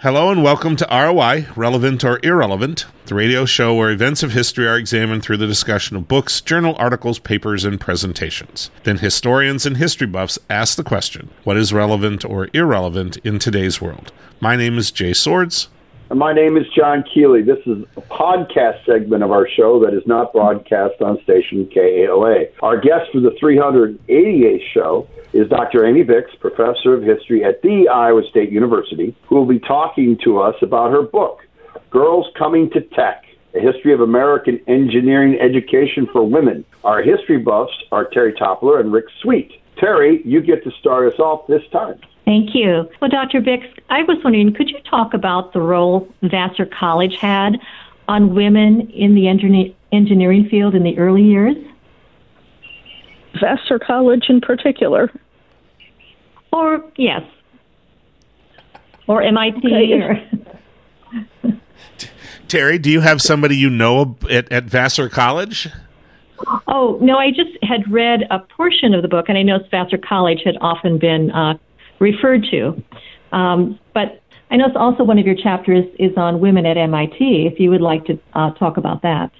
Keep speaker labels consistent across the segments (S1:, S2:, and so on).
S1: Hello and welcome to ROI, Relevant or Irrelevant, the radio show where events of history are examined through the discussion of books, journal articles, papers, and presentations. Then historians and history buffs ask the question what is relevant or irrelevant in today's world? My name is Jay Swords.
S2: And my name is John Keeley. This is a podcast segment of our show that is not broadcast on station KAOA. Our guest for the 388th show is Dr. Amy Bix, professor of history at the Iowa State University, who will be talking to us about her book, Girls Coming to Tech A History of American Engineering Education for Women. Our history buffs are Terry Toppler and Rick Sweet. Terry, you get to start us off this time.
S3: Thank you. Well, Dr. Bix, I was wondering, could you talk about the role Vassar College had on women in the engineering field in the early years?
S4: Vassar College in particular?
S3: Or, yes. Or MIT. Okay.
S1: Or Terry, do you have somebody you know at, at Vassar College?
S3: Oh, no, I just had read a portion of the book, and I know Vassar College had often been uh, referred to. Um, but I know it's also one of your chapters is on women at MIT, if you would like to uh, talk about that.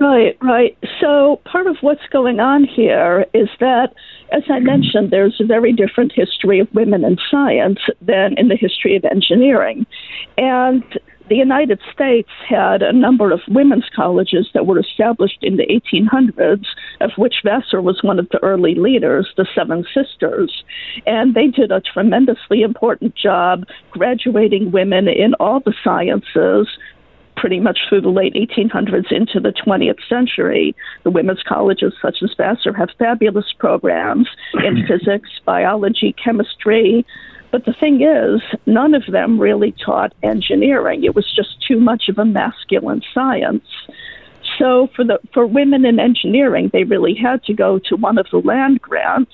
S4: Right, right. So part of what's going on here is that, as I mentioned, there's a very different history of women in science than in the history of engineering. And the United States had a number of women's colleges that were established in the 1800s, of which Vassar was one of the early leaders, the Seven Sisters. And they did a tremendously important job graduating women in all the sciences pretty much through the late 1800s into the 20th century. The women's colleges, such as Vassar, have fabulous programs in physics, biology, chemistry, but the thing is, none of them really taught engineering. It was just too much of a masculine science. So for the for women in engineering, they really had to go to one of the land grants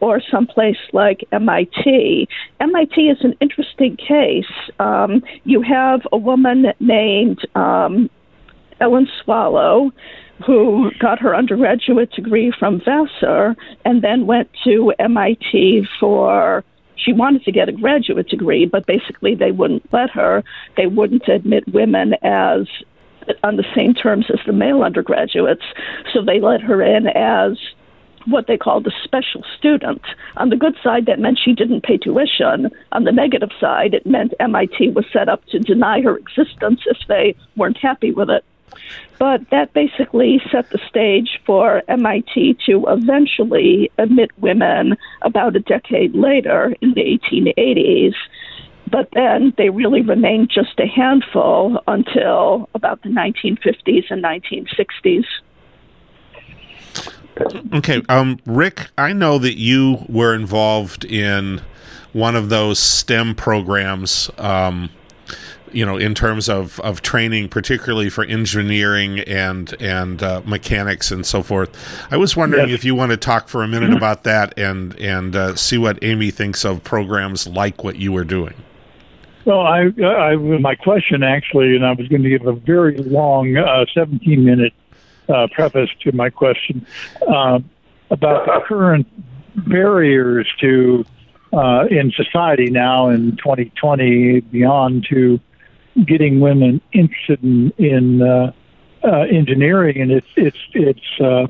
S4: or someplace like MIT. MIT is an interesting case. Um, you have a woman named um, Ellen Swallow who got her undergraduate degree from Vassar and then went to MIT for she wanted to get a graduate degree, but basically they wouldn't let her. They wouldn't admit women as on the same terms as the male undergraduates. So they let her in as what they called a special student. On the good side, that meant she didn't pay tuition. On the negative side, it meant MIT was set up to deny her existence if they weren't happy with it. But that basically set the stage for MIT to eventually admit women about a decade later in the 1880s. But then they really remained just a handful until about the 1950s and 1960s.
S1: Okay, um, Rick, I know that you were involved in one of those STEM programs. Um, you know, in terms of, of training, particularly for engineering and and uh, mechanics and so forth. I was wondering yes. if you want to talk for a minute mm-hmm. about that and and uh, see what Amy thinks of programs like what you were doing.
S5: Well, I, I my question actually, and I was going to give a very long, uh, 17 minute uh, preface to my question uh, about the current barriers to uh, in society now in 2020 beyond to getting women interested in, in uh, uh, engineering, and it's it's it's uh,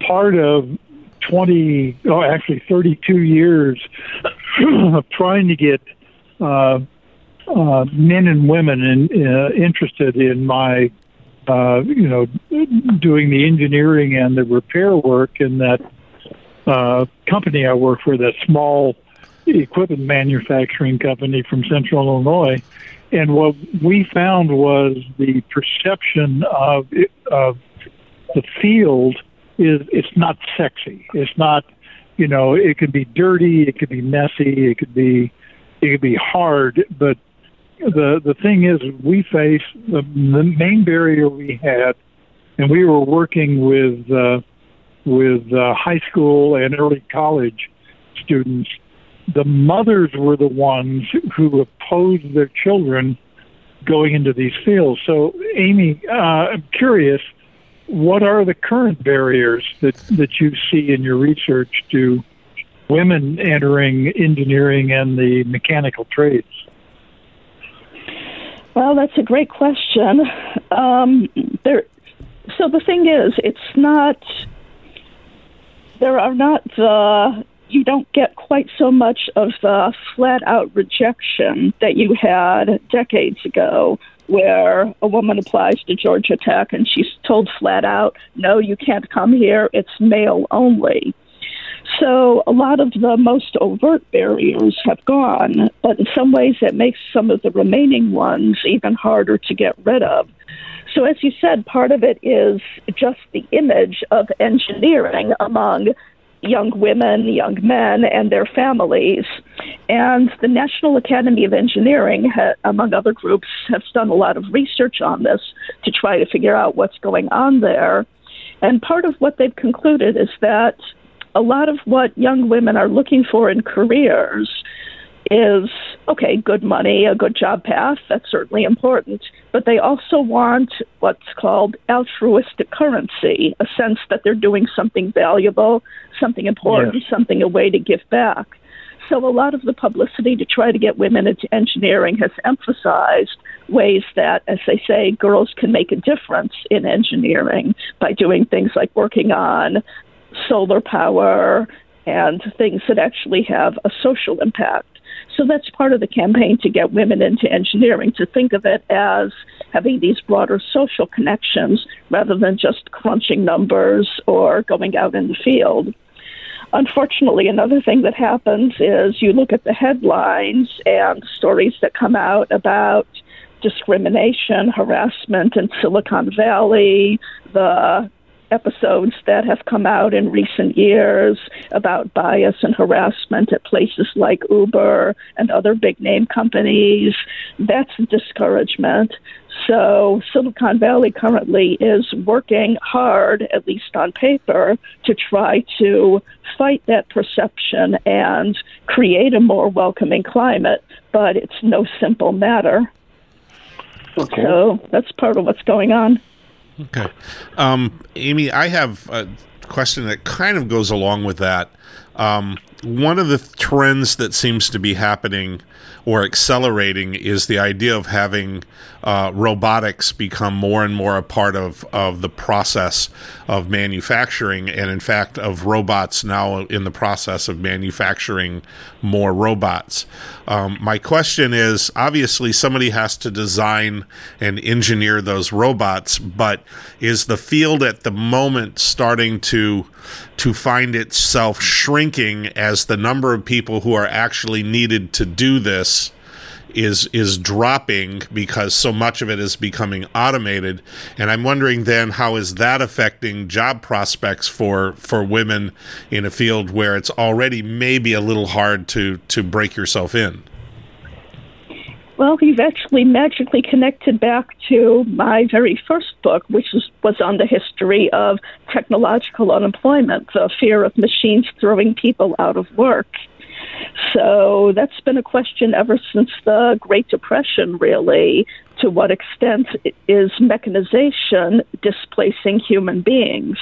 S5: part of 20, oh, actually 32 years of trying to get uh, uh, men and women in, uh, interested in my, uh, you know, doing the engineering and the repair work in that uh, company I work for, that small equipment manufacturing company from Central Illinois. And what we found was the perception of of the field is it's not sexy. It's not, you know, it could be dirty, it could be messy, it could be it could be hard, but the the thing is we face the, the main barrier we had and we were working with uh, with uh, high school and early college students the mothers were the ones who opposed their children going into these fields. So, Amy, uh, I'm curious, what are the current barriers that, that you see in your research to women entering engineering and the mechanical trades?
S4: Well, that's a great question. Um, there, so the thing is, it's not. There are not the. You don't get quite so much of the flat out rejection that you had decades ago, where a woman applies to Georgia Tech and she's told flat out, no, you can't come here, it's male only. So a lot of the most overt barriers have gone, but in some ways that makes some of the remaining ones even harder to get rid of. So, as you said, part of it is just the image of engineering among young women, young men, and their families. And the National Academy of Engineering, ha- among other groups, has done a lot of research on this to try to figure out what's going on there. And part of what they've concluded is that a lot of what young women are looking for in careers is okay, good money, a good job path, that's certainly important, but they also want what's called altruistic currency, a sense that they're doing something valuable, something important, yes. something a way to give back. So a lot of the publicity to try to get women into engineering has emphasized ways that, as they say, girls can make a difference in engineering by doing things like working on solar power and things that actually have a social impact. So that's part of the campaign to get women into engineering, to think of it as having these broader social connections rather than just crunching numbers or going out in the field. Unfortunately, another thing that happens is you look at the headlines and stories that come out about discrimination, harassment in Silicon Valley, the episodes that have come out in recent years about bias and harassment at places like Uber and other big name companies. That's discouragement. So, Silicon Valley currently is working hard, at least on paper, to try to fight that perception and create a more welcoming climate. But it's no simple matter. Okay. So, that's part of what's going on.
S1: Okay. Um, Amy, I have a question that kind of goes along with that. Um, one of the trends that seems to be happening or accelerating is the idea of having uh, robotics become more and more a part of, of the process of manufacturing, and in fact, of robots now in the process of manufacturing more robots. Um, my question is obviously, somebody has to design and engineer those robots, but is the field at the moment starting to to find itself shrinking as the number of people who are actually needed to do this is is dropping because so much of it is becoming automated and i'm wondering then how is that affecting job prospects for for women in a field where it's already maybe a little hard to to break yourself in
S4: well, you've actually magically connected back to my very first book, which was on the history of technological unemployment, the fear of machines throwing people out of work. So that's been a question ever since the Great Depression, really. To what extent is mechanization displacing human beings?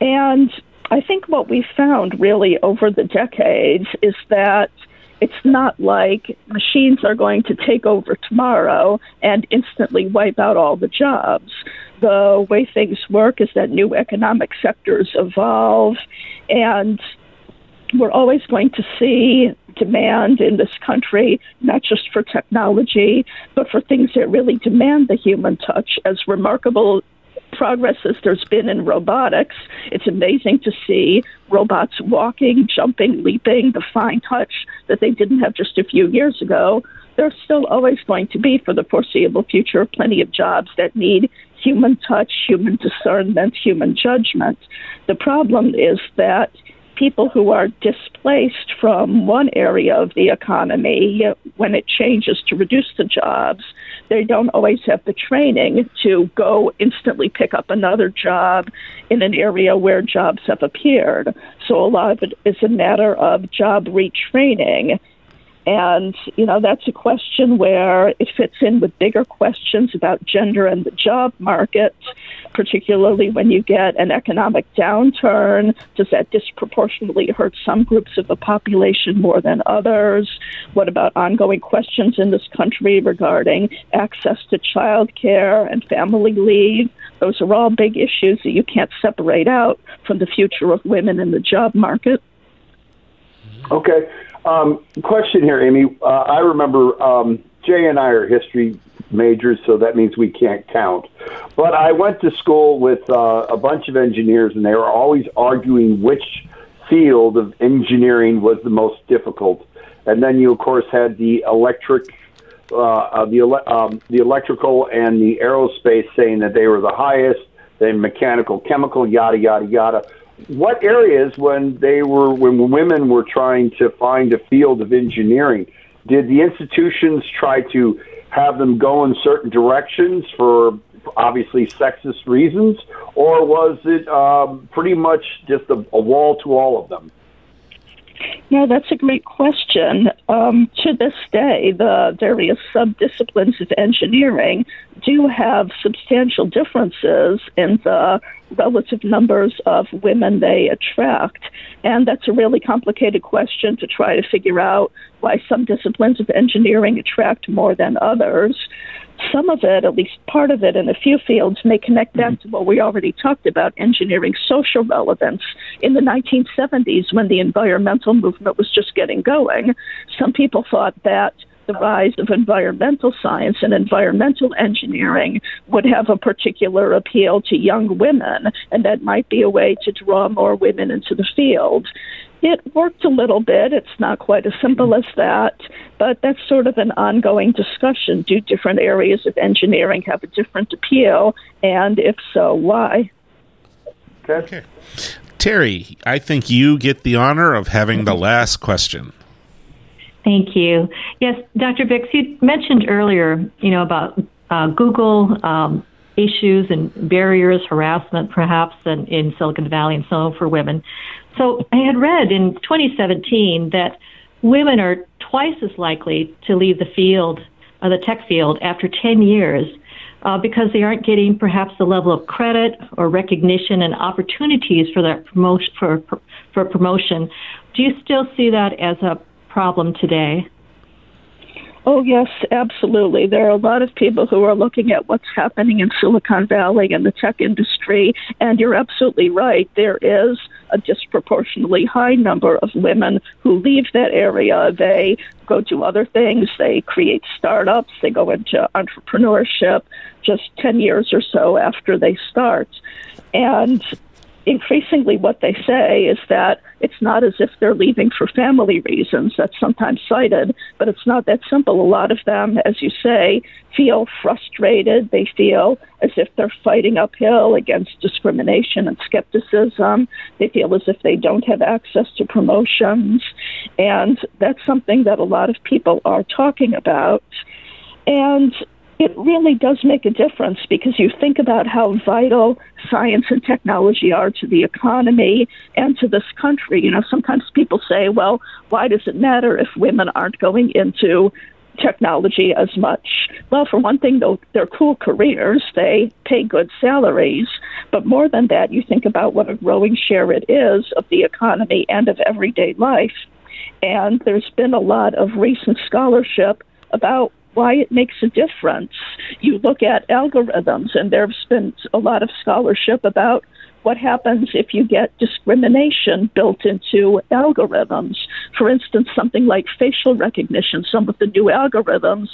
S4: And I think what we found really over the decades is that it's not like machines are going to take over tomorrow and instantly wipe out all the jobs. The way things work is that new economic sectors evolve and we're always going to see demand in this country, not just for technology, but for things that really demand the human touch. As remarkable progress as there's been in robotics, it's amazing to see robots walking, jumping, leaping, the fine touch that they didn't have just a few years ago. There's still always going to be, for the foreseeable future, plenty of jobs that need human touch, human discernment, human judgment. The problem is that people who are displaced from one area of the economy, when it changes to reduce the jobs, they don't always have the training to go instantly pick up another job in an area where jobs have appeared. So a lot of it is a matter of job retraining. And, you know, that's a question where it fits in with bigger questions about gender and the job market, particularly when you get an economic downturn. Does that disproportionately hurt some groups of the population more than others? What about ongoing questions in this country regarding access to child care and family leave? Those are all big issues that you can't separate out from the future of women in the job market.
S2: Okay. Um, question here, Amy. Uh, I remember um, Jay and I are history majors, so that means we can't count. But I went to school with uh, a bunch of engineers, and they were always arguing which field of engineering was the most difficult. And then you, of course, had the electric, uh, uh, the ele- um, the electrical and the aerospace saying that they were the highest. Then mechanical, chemical, yada yada yada what areas when they were when women were trying to find a field of engineering did the institutions try to have them go in certain directions for obviously sexist reasons or was it um, pretty much just a, a wall to all of them
S4: no, that's a great question. Um, to this day, the various subdisciplines of engineering do have substantial differences in the relative numbers of women they attract. And that's a really complicated question to try to figure out why some disciplines of engineering attract more than others some of it, at least part of it in a few fields, may connect back to what we already talked about engineering social relevance. In the 1970s, when the environmental movement was just getting going, some people thought that the rise of environmental science and environmental engineering would have a particular appeal to young women, and that might be a way to draw more women into the field. It worked a little bit. It's not quite as simple as that, but that's sort of an ongoing discussion. Do different areas of engineering have a different appeal? And if so, why?
S1: Okay. Terry, I think you get the honor of having the last question.
S3: Thank you. Yes, Dr. Bix, you mentioned earlier, you know, about uh, Google um, issues and barriers, harassment, perhaps, in, in Silicon Valley and so for women. So I had read in 2017 that women are twice as likely to leave the field, uh, the tech field, after 10 years uh, because they aren't getting perhaps the level of credit or recognition and opportunities for that promotion for for promotion. Do you still see that as a problem today?
S4: Oh, yes, absolutely. There are a lot of people who are looking at what's happening in Silicon Valley and the tech industry, and you're absolutely right. There is a disproportionately high number of women who leave that area. They go do other things, they create startups, they go into entrepreneurship just 10 years or so after they start. And increasingly what they say is that it's not as if they're leaving for family reasons. That's sometimes cited, but it's not that simple. A lot of them, as you say, feel frustrated. They feel as if they're fighting uphill against discrimination and skepticism. They feel as if they don't have access to promotions. And that's something that a lot of people are talking about. And it really does make a difference because you think about how vital science and technology are to the economy and to this country. You know, sometimes people say, well, why does it matter if women aren't going into technology as much? Well, for one thing, they're cool careers, they pay good salaries. But more than that, you think about what a growing share it is of the economy and of everyday life. And there's been a lot of recent scholarship about why it makes a difference. You look at algorithms, and there's been a lot of scholarship about what happens if you get discrimination built into algorithms. For instance, something like facial recognition, some of the new algorithms,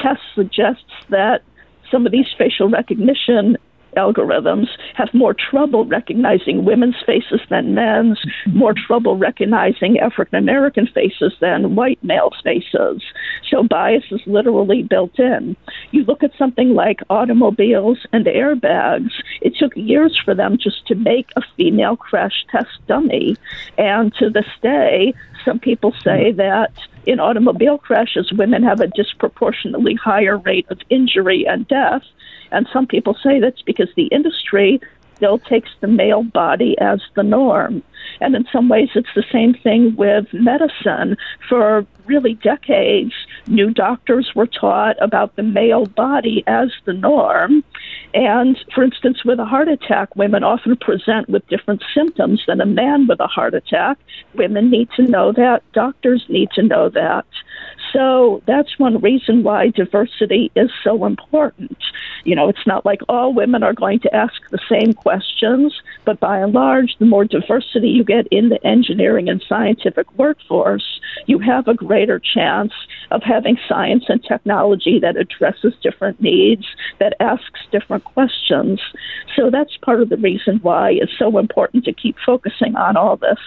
S4: tests suggests that some of these facial recognition algorithms have more trouble recognizing women's faces than men's, more trouble recognizing African American faces than white male faces. So bias is literally built in. You look at something like automobiles and airbags, it took years for them just to make a female crash test dummy. And to this day, some people say that in automobile crashes, women have a disproportionately higher rate of injury and death and some people say that's because the industry still takes the male body as the norm. And in some ways, it's the same thing with medicine. For really decades, new doctors were taught about the male body as the norm. And for instance, with a heart attack, women often present with different symptoms than a man with a heart attack. Women need to know that, doctors need to know that. So that's one reason why diversity is so important. You know, it's not like all women are going to ask the same questions, but by and large, the more diversity you get in the engineering and scientific workforce, you have a greater chance of having science and technology that addresses different needs, that asks different questions. So that's part of the reason why it's so important to keep focusing on all this.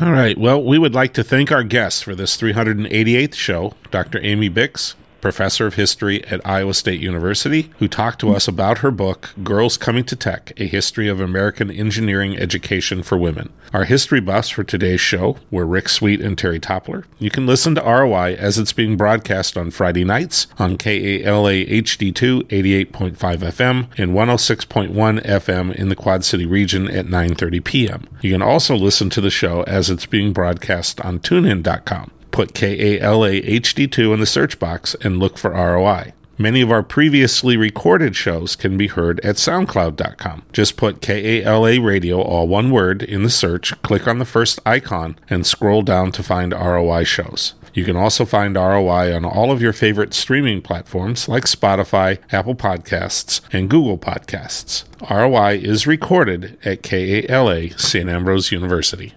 S1: All right. Well, we would like to thank our guests for this 388th show, Dr. Amy Bix, professor of history at Iowa State University, who talked to us about her book, Girls Coming to Tech A History of American Engineering Education for Women. Our history buffs for today's show were Rick Sweet and Terry Toppler. You can listen to ROI as it's being broadcast on Friday nights on KALA HD2 88.5 FM and 106.1 FM in the Quad City region at 9:30 p.m. You can also listen to the show as it's being broadcast on tunein.com put KALA HD2 in the search box and look for ROI. Many of our previously recorded shows can be heard at SoundCloud.com. Just put KALA Radio, all one word, in the search, click on the first icon, and scroll down to find ROI shows. You can also find ROI on all of your favorite streaming platforms like Spotify, Apple Podcasts, and Google Podcasts. ROI is recorded at KALA St. Ambrose University.